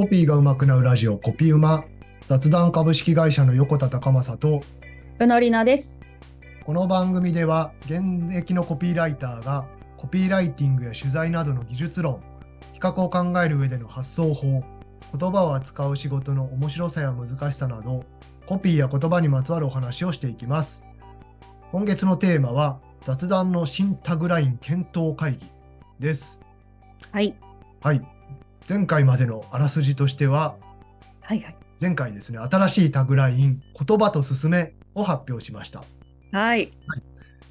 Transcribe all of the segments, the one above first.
コピーが上手くなるラジオコピーうま雑談株式会社の横田隆正とうのりなです。この番組では現役のコピーライターがコピーライティングや取材などの技術論企画を考える上での発想法言葉を扱う仕事の面白さや難しさなどコピーや言葉にまつわるお話をしていきます今月のテーマは雑談の新タグライン検討会議ですはい。はい前回までのあらすじとしてははいはい。前回ですね新しいタグライン言葉と進めを発表しましたはい。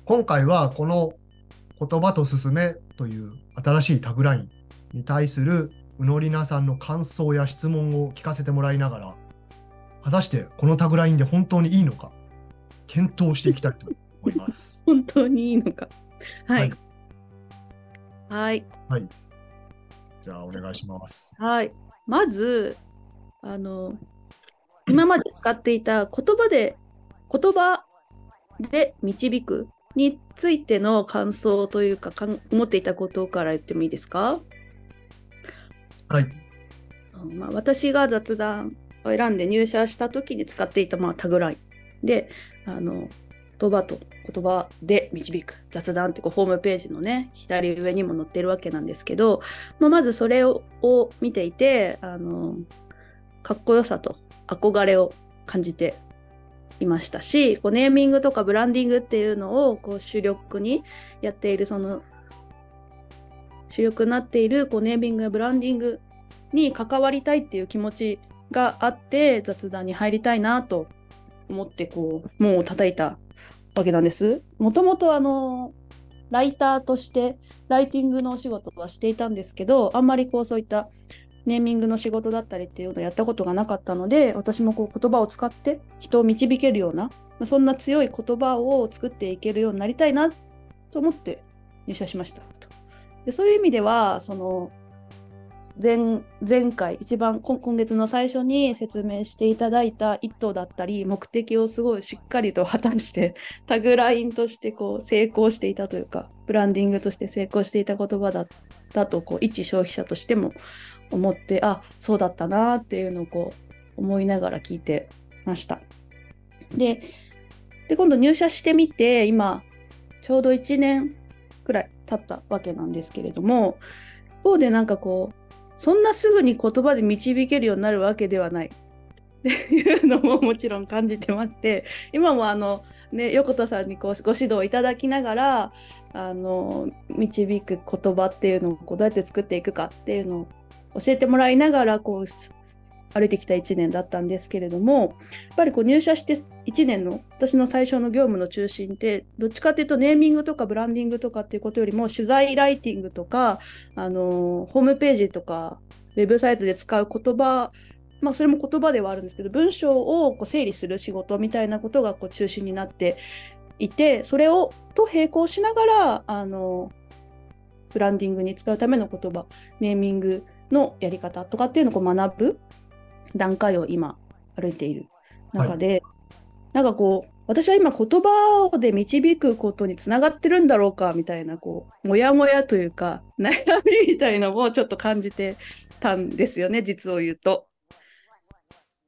今回はこの言葉と進めという新しいタグラインに対するうのりなさんの感想や質問を聞かせてもらいながら果たしてこのタグラインで本当にいいのか検討していきたいと思います。本当にいいのか。はい。はい。じゃあお願いします。はい。まず、あの、今まで使っていた言葉で、言葉で導くについての感想というか、かん思っていたことから言ってもいいですか？はい。まあ、私が雑談を選んで入社した時に使っていたまあタグラインであの言葉と言葉で導く雑談ってこうホームページのね左上にも載ってるわけなんですけど、まあ、まずそれをを見ていてあのかっこよさと憧れを感じていましたしこうネーミングとかブランディングっていうのをこう主力にやっているその主力になっているこうネーミングやブランディングに関わりたいっていう気持ちがあって雑談に入りたいなと思ってこう門を叩いたわけなんです。もともとあのライターとしてライティングのお仕事はしていたんですけどあんまりこうそういったネーミングの仕事だったりっていうのをやったことがなかったので私もこう言葉を使って人を導けるようなそんな強い言葉を作っていけるようになりたいなと思って入社しましたと。でそういう意味ではその前前回一番今月の最初に説明していただいた意図だったり目的をすごいしっかりと果たして タグラインとしてこう成功していたというかブランディングとして成功していた言葉だったとこう一消費者としても思ってあそうだったなっていうのをこう思いながら聞いてました。でで今度入社してみて今ちょうど1年くらい経ったわけなんですけれども一方でなんかこうそんなすぐに言葉で導けるようになるわけではない。っていうのももちろん感じてまして今もあのね横田さんにこうご指導いただきながらあの導く言葉っていうのをこうどうやって作っていくかっていうのを教えてもらいながらこう歩いてきた1年だったんですけれどもやっぱりこう入社して1年の私の最初の業務の中心ってどっちかっていうとネーミングとかブランディングとかっていうことよりも取材ライティングとかあのホームページとかウェブサイトで使う言葉まあそれも言葉ではあるんですけど文章をこう整理する仕事みたいなことがこう中心になっていてそれをと並行しながらあのブランディングに使うための言葉ネーミングのやり方とかっていうのをこう学ぶ段階を今歩いている中で、なんかこう私は今言葉で導くことにつながってるんだろうかみたいなこうモヤモヤというか悩みみたいのもちょっと感じてたんですよね実を言うと。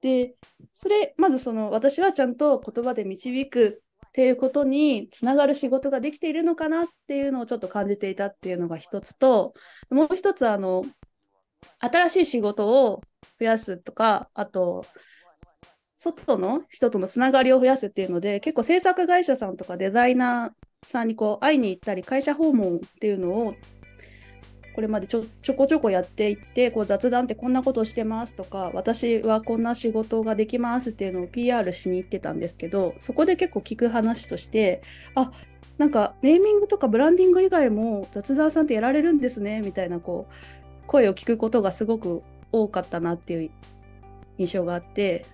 でそれまずその私はちゃんと言葉で導くっていうことにつながる仕事ができているのかなっていうのをちょっと感じていたっていうのが一つともう一つあの新しい仕事を増やすとかあと外の人とのつながりを増やすっていうので結構制作会社さんとかデザイナーさんにこう会いに行ったり会社訪問っていうのをこれまでちょちょこちょこやっていってこう雑談ってこんなことしてますとか私はこんな仕事ができますっていうのを PR しに行ってたんですけどそこで結構聞く話としてあなんかネーミングとかブランディング以外も雑談さんってやられるんですねみたいなこう声を聞くことがすごく多かったなっていう印象があって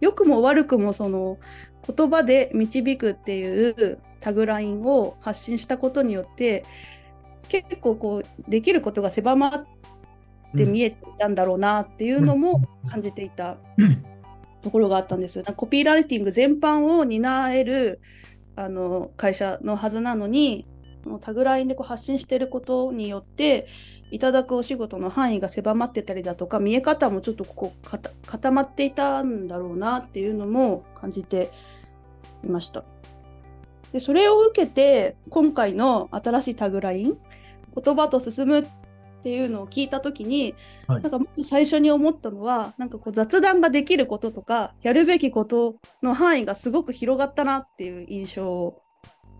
良くも悪くもその言葉で導くっていうタグラインを発信したことによって結構こうできることが狭まって見えていたんだろうなっていうのも感じていたところがあったんです。コピーライティング全般を担えるあの会社のはずなのにタグラインでこう発信していることによっていただくお仕事の範囲が狭まってたりだとか見え方もちょっとこう固まっていたんだろうなっていうのも感じていました。でそれを受けて今回の新しいタグライン「言葉と進む」っていうのを聞いた時に、はい、なんかまず最初に思ったのはなんかこう雑談ができることとかやるべきことの範囲がすごく広がったなっていう印象を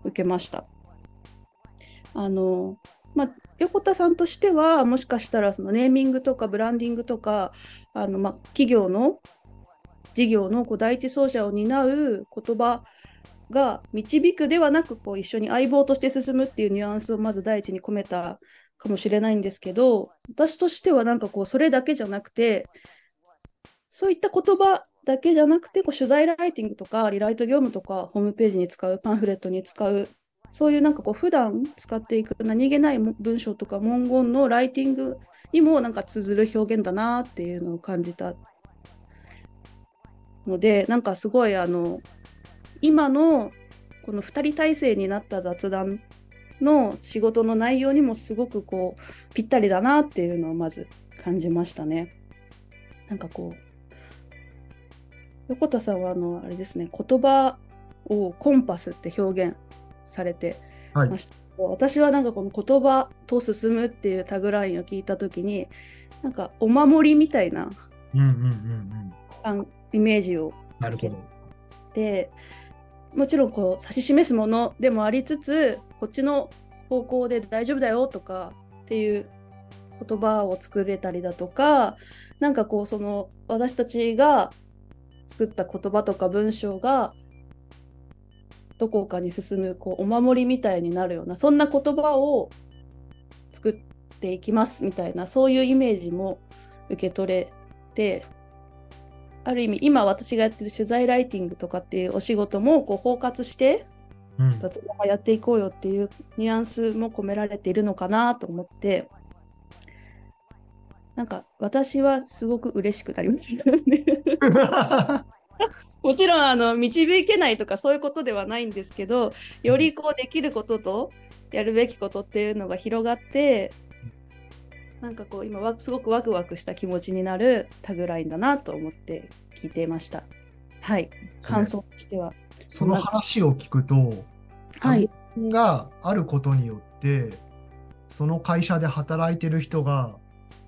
受けました。あのまあ、横田さんとしてはもしかしたらそのネーミングとかブランディングとかあの、まあ、企業の事業のこう第一走者を担う言葉が導くではなくこう一緒に相棒として進むっていうニュアンスをまず第一に込めたかもしれないんですけど私としてはなんかこうそれだけじゃなくてそういった言葉だけじゃなくてこう取材ライティングとかリライト業務とかホームページに使うパンフレットに使うそういうなんかこう普段使っていく何気ない文章とか文言のライティングにもなんか通ずる表現だなっていうのを感じたのでなんかすごいあの今のこの2人体制になった雑談の仕事の内容にもすごくこうぴったりだなっていうのをまず感じましたね。なんかこう横田さんはあのあれですね言葉をコンパスって表現されてました。はい、私はなんかこの言葉と進むっていうタグラインを聞いた時になんかお守りみたいなイメージを受けてもちろんこう指し示すものでもありつつこっちの方向で大丈夫だよとかっていう言葉を作れたりだとかなんかこうその私たちが作った言葉とか文章がどこかに進むこうお守りみたいになるようなそんな言葉を作っていきますみたいなそういうイメージも受け取れてある意味今私がやってる取材ライティングとかっていうお仕事もこう包括して雑談やっていこうよっていうニュアンスも込められているのかなと思ってなんか私はすごく嬉しくなりましたね もちろんあの導けないとかそういうことではないんですけどよりこうできることとやるべきことっていうのが広がってなんかこう今はすごくワクワクした気持ちになるタグラインだなと思って聞いていました。はい、感想としては。その話を聞くと、はい、があることによってその会社で働いてる人が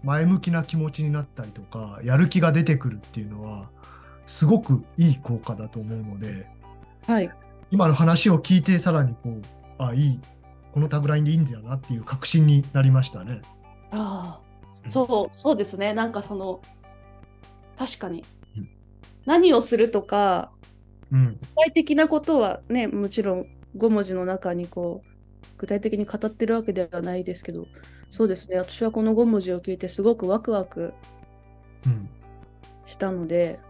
前向きな気持ちになったりとかやる気が出てくるっていうのはすごくいい効果だと思うので、はい、今の話を聞いてさらにこうあいい。このタグラインでいいんだよなっていう確信になりましたね。ああ、そうそうですね。なんかその確かに、うん、何をするとか、うん、具体的なことはねもちろん5文字の中にこう具体的に語ってるわけではないですけどそうですね。私はこの5文字を聞いてすごくワクワクしたので、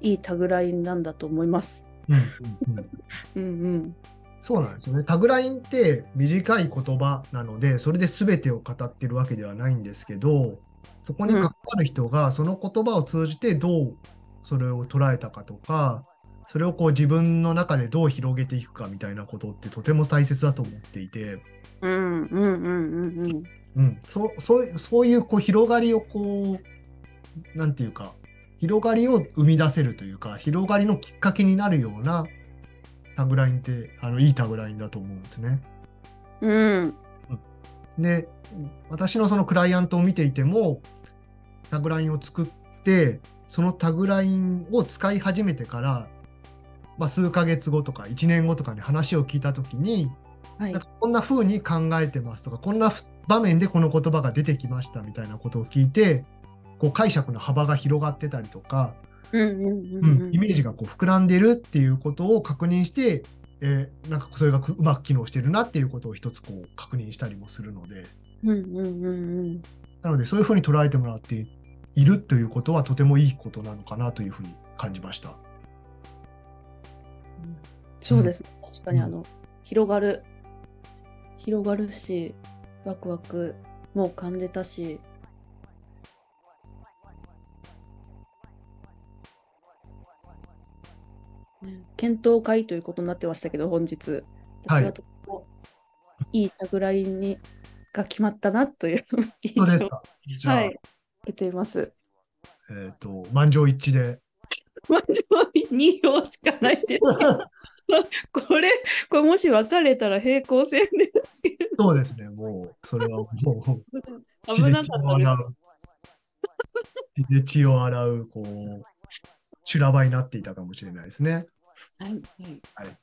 いいタグラインなんだと思います。うんうん、そうなんですよね。タグラインって短い言葉なので、それで全てを語ってるわけではないんですけど、そこに関わる人がその言葉を通じてどうそれを捉えたかとか、それをこう自分の中でどう広げていくかみたいなことってとても大切だと思っていて、うんうんうんうんうん。うん、そそうそういうこう広がりをこう、なんていうか、広がりを生み出せるというか広がりのきっかけになるようなタグラインってあのいいタグラインだと思うんですね。うん、で私のそのクライアントを見ていてもタグラインを作ってそのタグラインを使い始めてから、まあ、数ヶ月後とか1年後とかに話を聞いた時に、はい、なんかこんな風に考えてますとかこんな場面でこの言葉が出てきましたみたいなことを聞いてこう解釈の幅が広がってたりとか、イメージがこう膨らんでるっていうことを確認して、えー、なんかそれがうまく機能してるなっていうことを一つこう確認したりもするので、なのでそういうふうに捉えてもらっているということはとてもいいことなのかなというふうに感じました。そうですね、うん、確かにあの、うん、広がる広がるしワクワクも感じたし検討会ということになってましたけど、本日。私はとてもいいタグラインにが決まったなというそうですか。じゃあ、はい、出ています。えっ、と、満場一致で。満場2票しかないです。これ、これもし分かれたら平行線ですけそうですね、もう、それはもう、危なかったです洗。う。血で血を洗う、こう、修羅場になっていたかもしれないですね。はい、はい。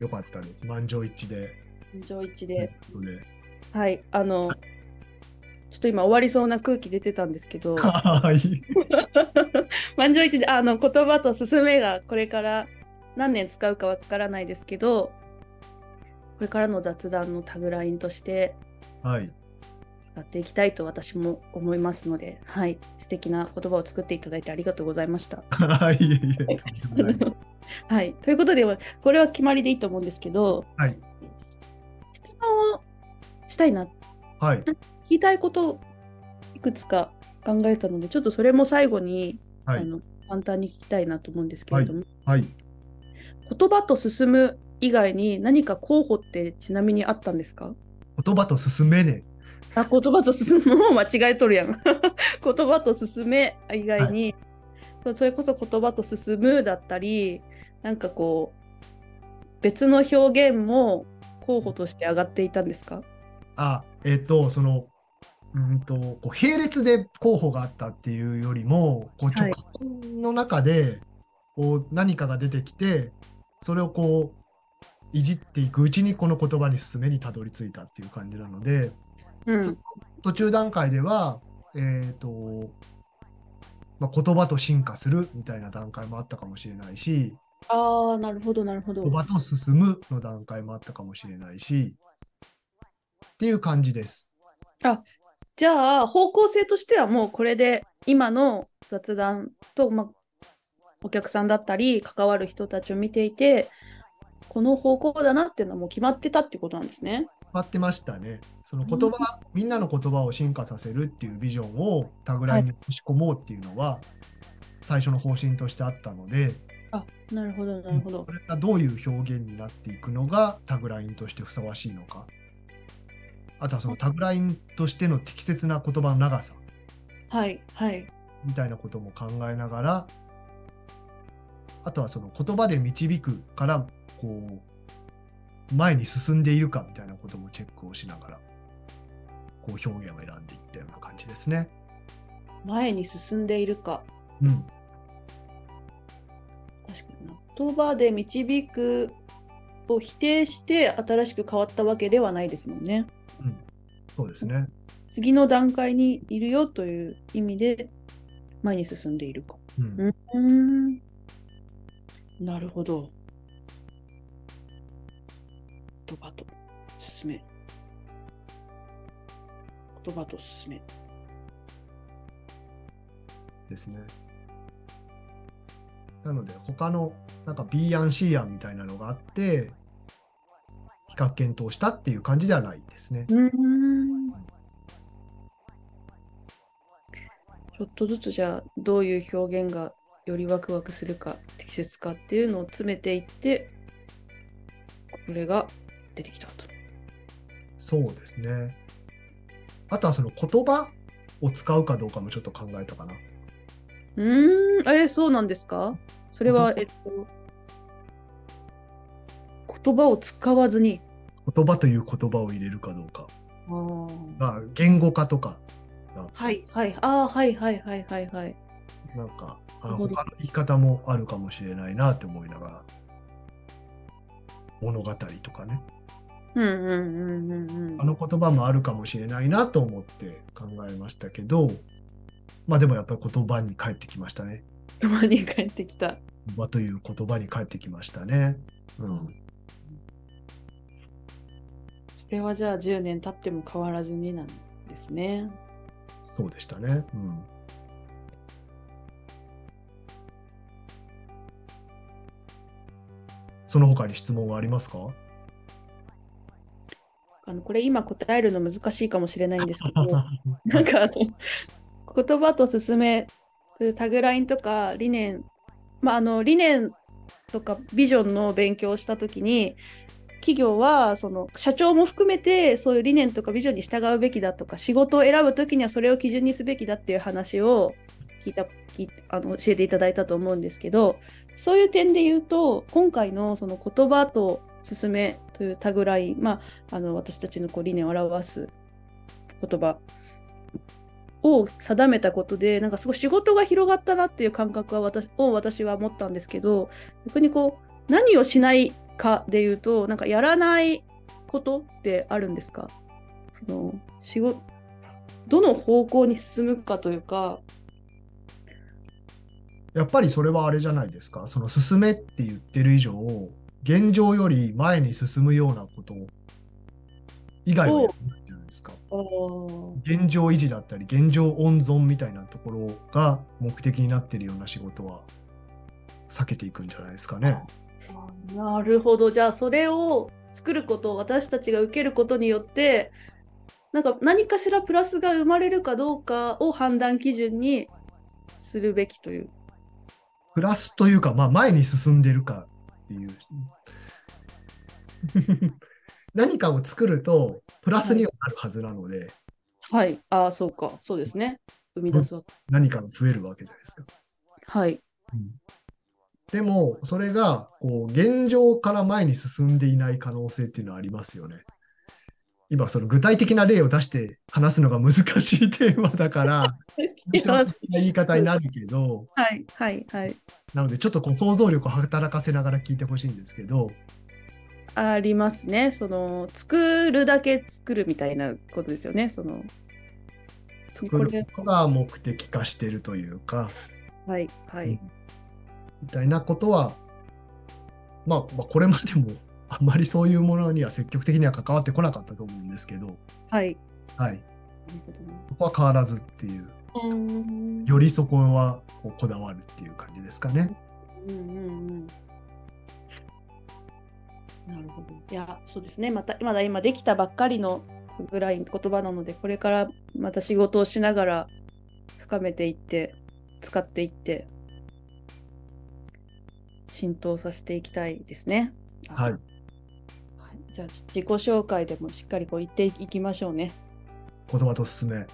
よかったです。満場一致で。満場一致で。はい、あの、ちょっと今終わりそうな空気出てたんですけど、はい。満場一致で、あの、言葉と進めがこれから何年使うかわからないですけど、これからの雑談のタグラインとしてはい。使っていきたいと私も思いますので、はい、素敵な言葉を作っていただいてありがとうございました。はい。いえいえ はい、ということで、これは決まりでいいと思うんですけど、はい。質問をしたいな、はい。聞きたいこといくつか考えたので、ちょっとそれも最後に、はい。あの簡単に聞きたいなと思うんですけれども、はい。言葉と進む以外に何か候補ってちなみにあったんですか？言葉と進めねあ言葉と進むもう間違えとるやん。言葉と進め以外に、それこそ言葉と進むだったり、なんかこう、別の表現も候補として上がっていたんですか？あ、えっ、と、その、うんと、こう並列で候補があったっていうよりも、こうはい直線の中で、こう何かが出てきて、それをこう、いじっていくうちにこの言葉に進めにたどり着いたっていう感じなので、そうん。途中段階では、えっ、と、まあ、言葉と進化するみたいな段階もあったかもしれないし、ああ、なるほど、なるほど言。葉と進むの段階もあったかもしれないし、っていう感じです。じゃあ、方向性としてはもうこれで今の雑談と、まあ、お客さんだったり、関わる人たちを見ていて、この方向だなっていうのはもう決まってたってことなんですね。待ってましたね。その言葉、みんなの言葉を進化させるっていうビジョンをタグラインに押し込もうっていうのは、最初の方針としてあったので、あ、なるほど、なるほどこ。れがどういう表現になっていくのがタグラインとしてふさわしいのか。あとはそのタグラインとしての適切な言葉の長さはい、はい。みたいなことも考えながら、あとはその言葉で導くから、こう、前に進んでいるかみたいなこともチェックをしながら、こう表現を選んでいったような感じですね。前に進んでいるか。うん。言葉で導くを否定して新しく変わったわけではないですもんね。うん。そうですね。次の段階にいるよという意味で前に進んでいるか。うん。うーん。なるほど。言葉と進め。言葉と進め。ですね。なので、他のなんか B 案 C 案みたいなのがあって、比較検討したっていう感じではないですね。ちょっとずつじゃあどういう表現がよりワクワクするか適切かっていうのを詰めていってこれが出てきたと。そうですね。あとはその言葉を使うかどうかもちょっと考えたかな。うーん、えそうなんですか？それは、えっと、言葉を使わずに。言葉という言葉を入れるかどうか。あーまあ、言語化とか、はいはい、ああ、はいはいはいはいはい。なんか、あ他の言い方もあるかもしれないなって思いながら。物語とかね。うんうんうんうんうんあ。の言葉もあるかもしれないなと思って考えましたけど、まあでもやっぱり言葉に返ってきましたね。言葉に帰ってきた。言葉という言葉に返ってきましたね。うん。それはじゃあ10年経っても変わらずになんですね。そうでしたね。うん。その他に質問はありますか？あのこれ今答えるの難しいかもしれないんですけど、なんかあの言葉と進めというタグラインとか理念、まあ、あの理念とかビジョンの勉強をしたときに企業はその社長も含めてそういう理念とかビジョンに従うべきだとか仕事を選ぶ時にはそれを基準にすべきだっていう話を聞いた聞あの教えていただいたと思うんですけどそういう点で言うと今回のその言葉と進めというタグライン、まあ、あの私たちのこう理念を表す言葉を定めたことでなんかすごい仕事が広がったなっていう感覚は私を私は持ったんですけど逆にこう何をしないかで言うとなんかやらないことってあるんですか？その仕事どの方向に進むかというかやっぱりそれはあれじゃないですか？その進めって言ってる以上、現状より前に進むようなこと以外はない。現状維持だったり、現状温存みたいなところが目的になってるような仕事は避けていくんじゃないですかね。なるほど。じゃあそれを作ることを私たちが受けることによってなんか何かしらプラスが生まれるかどうかを判断基準にするべきという。プラスというか、まあ、前に進んでるかっていう。何かを作ると、プラスにはなるはずなので。はい、ああ、そうか、そうですね。生み出すわけ。何かが増えるわけじゃないですか。はい。うん、でも、それがこう現状から前に進んでいない可能性っていうのはありますよね。今、その具体的な例を出して話すのが難しいテーマだから、言い方になるけど、はいはいはい。なので、ちょっとこう想像力を働かせながら聞いてほしいんですけど。ありますね。その、作るだけ作るみたいなことですよね。その、作ることが目的化してるというか。はいはい。みたいなことは、まあ、まあ、これまでもあんまりそういうものには積極的には関わってこなかったと思うんですけど、はい。はい。そこは変わらずっていう、よりそこはここだわるっていう感じですかね。うんうんうんなるほど。いや、そうですね。また、まだ今できたばっかりのぐらい言葉なので、これからまた仕事をしながら深めていって、使っていって、浸透させていきたいですね。はい。じゃあ自己紹介でもしっかりこう言っていきましょうね。言葉と進め。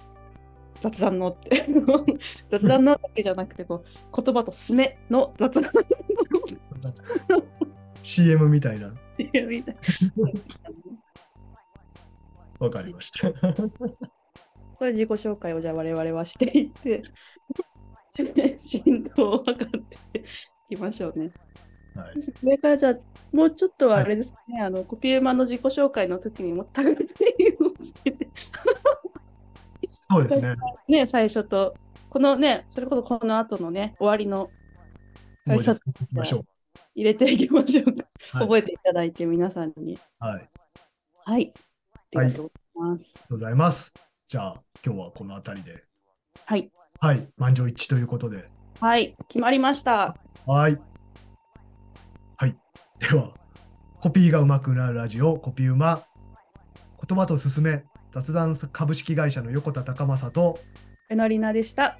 雑談のって 雑談のだけじゃなくてこう言葉と進めの雑談 CM みたいな。CM みたいわかりました。それ自己紹介をじゃあ我々はしていって浸透を図っていきましょうね。はい、それからじゃあ、もうちょっとはあれですかね、はい、あのコピーマの自己紹介の時にもタグをて。そうですね。ね、最初と、このね、それこそこの後のね、終わりの挨拶入れていきましょうか。はい、覚えていただいて、皆さんに。はい。はい。ありがとうございます。ありがとうございます。じゃあ、今日はこの辺りで。はい。はい、満場一致ということで。はい、決まりました。はい。では、コピーがうまくなるラジオ、コピーうま。言葉と進め、雑談株式会社の横田隆正と、えのりなでした。